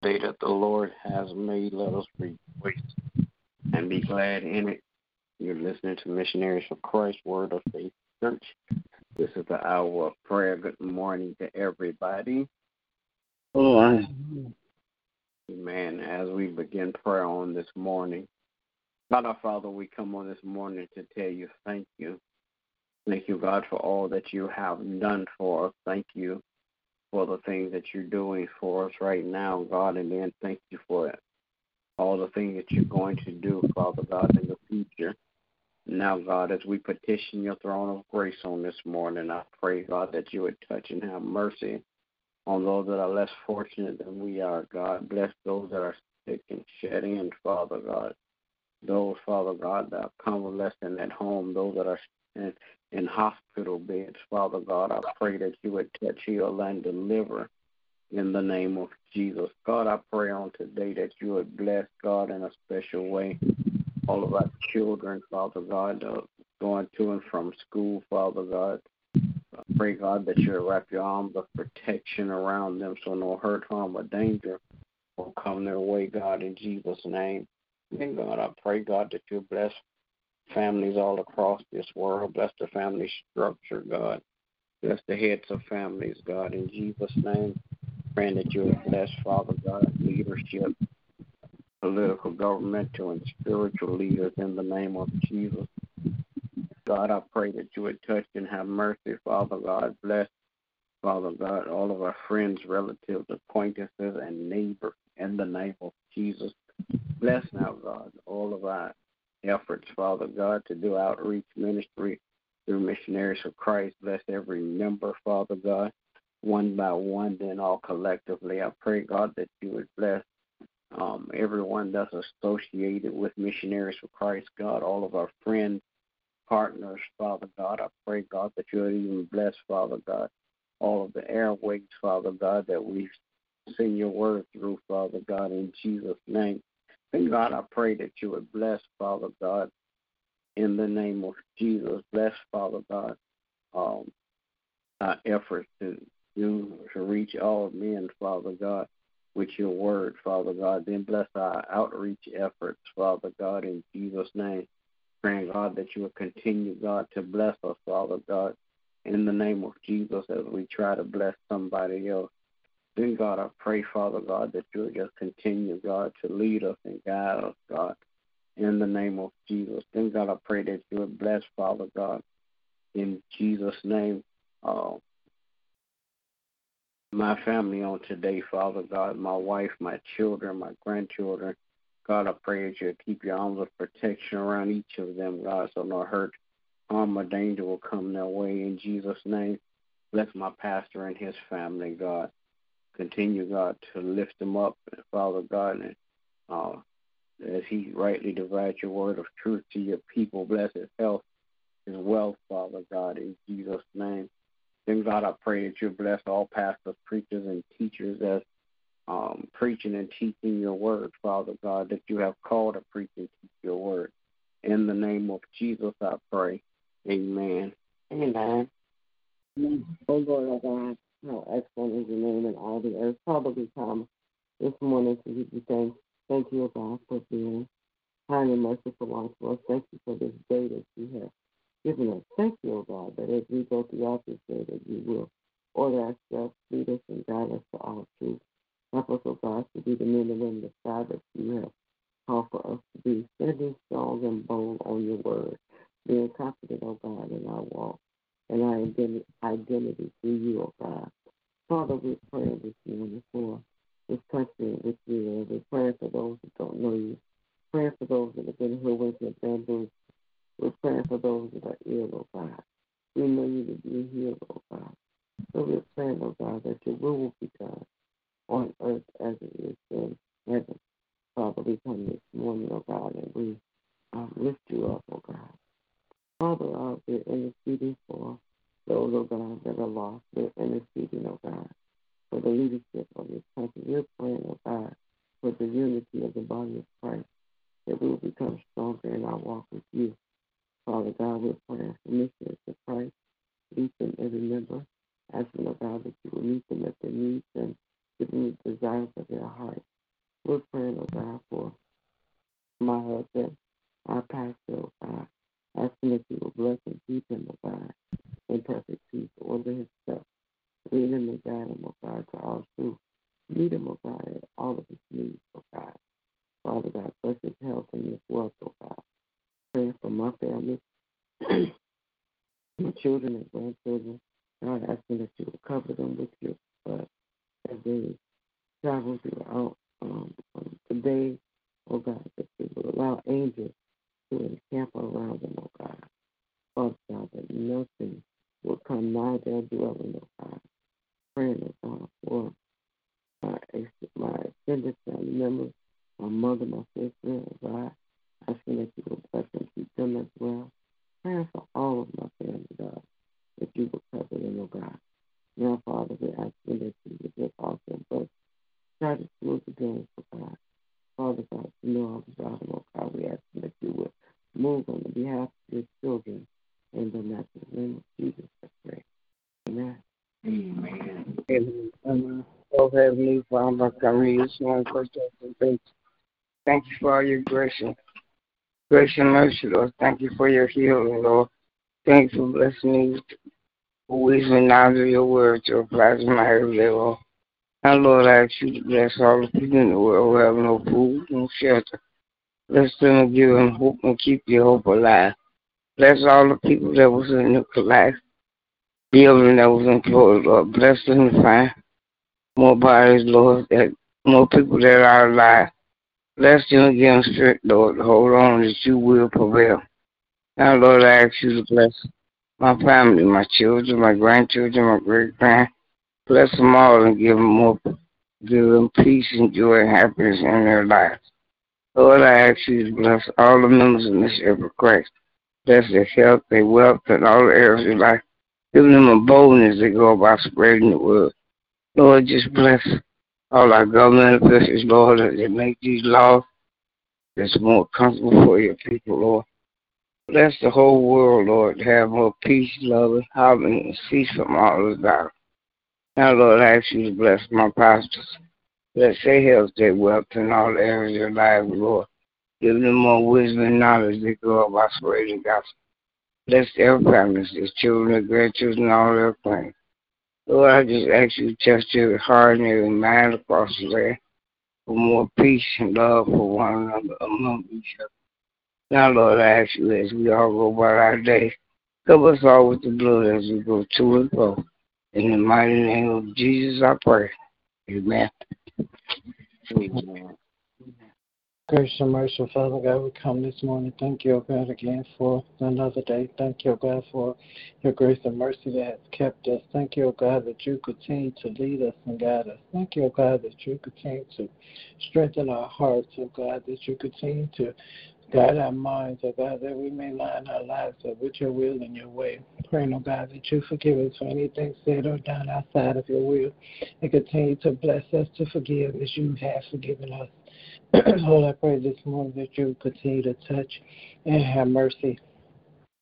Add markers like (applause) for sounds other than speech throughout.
Day that the Lord has made, let us rejoice and be glad in it. You're listening to Missionaries of Christ Word of Faith Church. This is the hour of prayer. Good morning to everybody. Oh, I, Amen. As we begin prayer on this morning, God our Father, we come on this morning to tell you thank you. Thank you, God, for all that you have done for us. Thank you for the things that you're doing for us right now, God, and then thank you for it. all the things that you're going to do, Father God, in the future. Now, God, as we petition your throne of grace on this morning, I pray, God, that you would touch and have mercy on those that are less fortunate than we are, God. Bless those that are sick and shedding, Father God those, Father God, that are convalescent at home, those that are in, hospital beds, Father God, I pray that you would touch, heal, and deliver in the name of Jesus. God, I pray on today that you would bless God in a special way. All of our children, Father God, uh, going to and from school, Father God. I pray, God, that you would wrap your arms of protection around them so no hurt, harm, or danger will come their way, God, in Jesus' name. And God, I pray, God, that you bless families all across this world. Bless the family structure, God. Bless the heads of families, God, in Jesus' name. Praying that you would bless, Father God, leadership, political, governmental, and spiritual leaders in the name of Jesus. God, I pray that you would touch and have mercy, Father God. Bless, Father God, all of our friends, relatives, acquaintances, and neighbors in the name of Jesus. Bless now, God, all of our efforts, Father God, to do outreach ministry through missionaries of Christ. Bless every member, Father God, one by one, then all collectively. I pray, God, that you would bless um, everyone that's associated with missionaries for Christ, God, all of our friends, partners, Father God. I pray, God, that you would even bless, Father God, all of the airways, Father God, that we send your word through, Father God, in Jesus' name. And God, I pray that you would bless, Father God, in the name of Jesus. Bless, Father God, um, our efforts to do to reach all men, Father God, with your word, Father God. Then bless our outreach efforts, Father God, in Jesus' name. Praying, God, that you will continue, God, to bless us, Father God, in the name of Jesus as we try to bless somebody else. Then, God, I pray, Father God, that you would just continue, God, to lead us and guide us, God, in the name of Jesus. Then, God, I pray that you would bless, Father God, in Jesus' name. Uh, my family on today, Father God, my wife, my children, my grandchildren. God, I pray that you keep your arms of protection around each of them, God, so no hurt, harm, or danger will come their way. In Jesus' name, bless my pastor and his family, God continue, God, to lift him up, Father God, and uh, as he rightly divides your word of truth to your people. Bless his health, his wealth, Father God, in Jesus' name. Then, God, I pray that you bless all pastors, preachers, and teachers as um, preaching and teaching your word, Father God, that you have called to preach and teach your word. In the name of Jesus, I pray. Amen. Amen. Oh, Lord, oh God. How excellent is your name in all the earth. We come this morning to give you thanks. Thank you, O God, for being kind and merciful unto us. Thank you for this day that you have given us. Thank you, O God, that as we go throughout this day, that you will order our steps, lead us, and guide us to all truth. Help us, O God, to be the men and women of God that you have called for us to be, standing strong and bold on your word, being confident, O God, in our walk and our identity through you, O God. Father, we pray this morning for this country in which we live. We pray for those who don't know you. Pray for those that have been here with your bamboozled. We pray for those that are ill, O God. We know you to be healed, O God. So we're praying, oh God, that your will will be done on earth as it is in heaven. Father, we come this morning, O God, and we um, lift you up, O God. Father, Lord, we're interceding for those, oh God, that are lost. We're interceding, oh God, for the leadership of this country. We're praying, oh God, for the unity of the body of Christ, that we will become stronger in our walk with you. Father God, we're praying for missions to Christ, each and every member, asking, oh God, that you will meet them at their needs and give them the desires of their heart. (clears throat) my children and grandchildren. God, asking that you will cover them with your blood as they travel throughout um, um, oh God, that you will allow angels to encamp around them, oh God. Father God, that nothing will come nigh their dwelling, oh God. Praying, oh God, for my, my extended family members, my mother, my sister, oh God. Asking that you will bless and keep them as well. Praying for all of my family, God, that you will cover them, oh God. Now, Father, we ask you that you would just also bless try to smooth the games, oh God. Father God, you know all about them, oh God. We ask that you would move on the behalf of your children. In the natural name of Jesus, I pray. Amen. Amen. Amen. Oh, Heavenly Father, come here and. Thank you for all your grace and grace and mercy, Lord. Thank you for your healing, Lord. Thank you for blessing me with wisdom knowledge of your word to apply to my everyday Lord. Now, Lord, I ask you to bless all the people in the world who have no food, no shelter. Bless them and give them hope and keep your hope alive. Bless all the people that was in the collapse building that was employed, Lord. Bless them to find more bodies, Lord, that more people that are alive. Bless them them strength, Lord, hold on that you will prevail. Now, Lord, I ask you to bless my family, my children, my grandchildren, my great grand. Bless them all and give them more, give them peace and joy and happiness in their lives. Lord, I ask you to bless all the members of this of Christ. Bless their health, their wealth, and all the areas of life. Give them a boldness to go about spreading the word. Lord, just bless all our government officials, Lord, they make these laws that's more comfortable for your people, Lord. Bless the whole world, Lord, to have more peace, love, and harmony, and cease from all of that. Now, Lord, I ask you to bless my pastors. Bless their health, their wealth, and all the areas of their lives, Lord. Give them more wisdom and knowledge to go about spreading gospel. Bless their families, their children, their grandchildren, all their friends. Lord, I just ask you to touch every heart and every mind across the land for more peace and love for one another among each other. Now, Lord, I ask you as we all go about our day, cover us all with the blood as we go to and fro. In the mighty name of Jesus, I pray. Amen. Amen. Gracious and merciful Father God, we come this morning. Thank you, O God, again for another day. Thank you, O God, for your grace and mercy that has kept us. Thank you, O God, that you continue to lead us and guide us. Thank you, O God, that you continue to strengthen our hearts, O God, that you continue to guide our minds, O God, that we may line our lives up with your will and your way. Praying, O God, that you forgive us for anything said or done outside of your will and continue to bless us to forgive as you have forgiven us. (clears throat) Lord, I pray this morning that you continue to touch and have mercy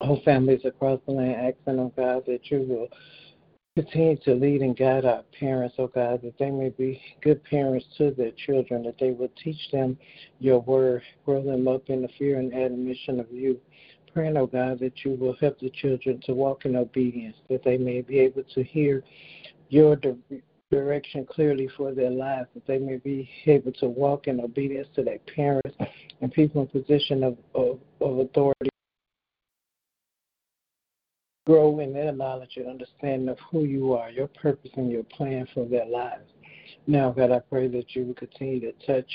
on families across the land, asking, oh God, that you will continue to lead and guide our parents, oh God, that they may be good parents to their children, that they will teach them your word, grow them up in the fear and admonition of you. Praying, oh God, that you will help the children to walk in obedience, that they may be able to hear your direction clearly for their lives, that they may be able to walk in obedience to their parents and people in position of, of, of authority. Grow in their knowledge and understanding of who you are, your purpose, and your plan for their lives. Now, God, I pray that you will continue to touch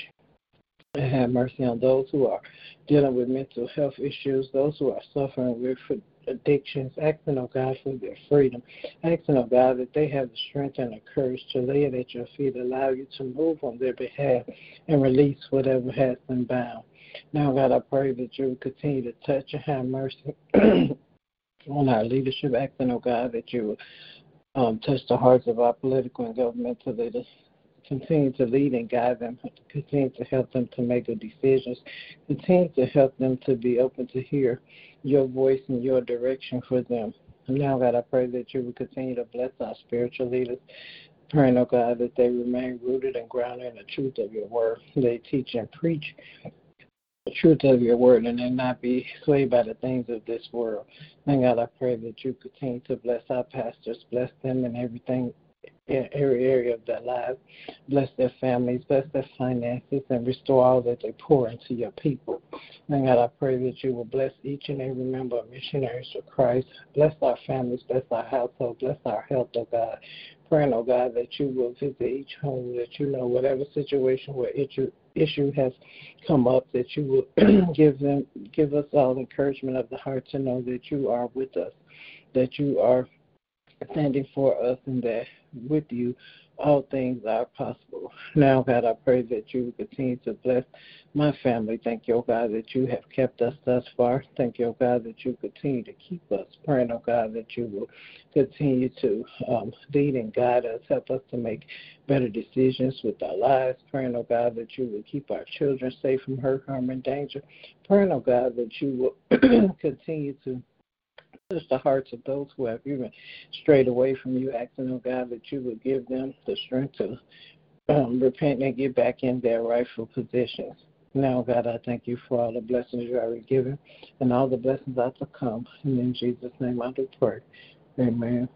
and have mercy on those who are dealing with mental health issues, those who are suffering with addictions, asking, oh God, for their freedom, asking, oh God, that they have the strength and the courage to lay it at your feet, allow you to move on their behalf and release whatever has been bound. Now, God, I pray that you will continue to touch and have mercy (clears throat) on our leadership, asking, oh God, that you um, touch the hearts of our political and governmental leaders continue to lead and guide them, continue to help them to make good decisions, continue to help them to be open to hear your voice and your direction for them. And now, God, I pray that you will continue to bless our spiritual leaders, Praying, oh God, that they remain rooted and grounded in the truth of your word. They teach and preach truth of your word and then not be swayed by the things of this world. And God, I pray that you continue to bless our pastors, bless them in everything in every area of their lives. Bless their families, bless their finances, and restore all that they pour into your people. And God, I pray that you will bless each and every member of Missionaries for Christ. Bless our families, bless our household, bless our health, oh God. Praying, oh God, that you will visit each home, that you know whatever situation where issue issue has come up, that you will (clears throat) give them give us all encouragement of the heart to know that you are with us, that you are standing for us and that with you all things are possible. Now, God, I pray that you continue to bless my family. Thank you, God, that you have kept us thus far. Thank you, God, that you continue to keep us. Praying, oh God, that you will continue to um, lead and guide us, help us to make better decisions with our lives. Praying, oh God, that you will keep our children safe from hurt, harm, and danger. Praying, oh God, that you will (clears throat) continue to Touch the hearts of those who have even strayed away from you, asking, oh God, that you would give them the strength to um, repent and get back in their rightful positions. Now, God, I thank you for all the blessings you already given and all the blessings are to come. And in Jesus' name I do pray. Amen.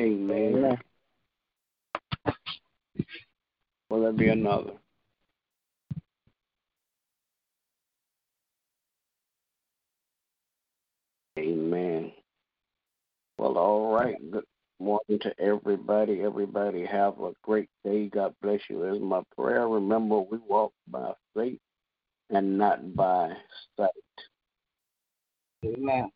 Amen. Amen. Will there be another? Amen. Well, all right. Good morning to everybody. Everybody have a great day. God bless you. Is my prayer. Remember, we walk by faith and not by sight. Amen.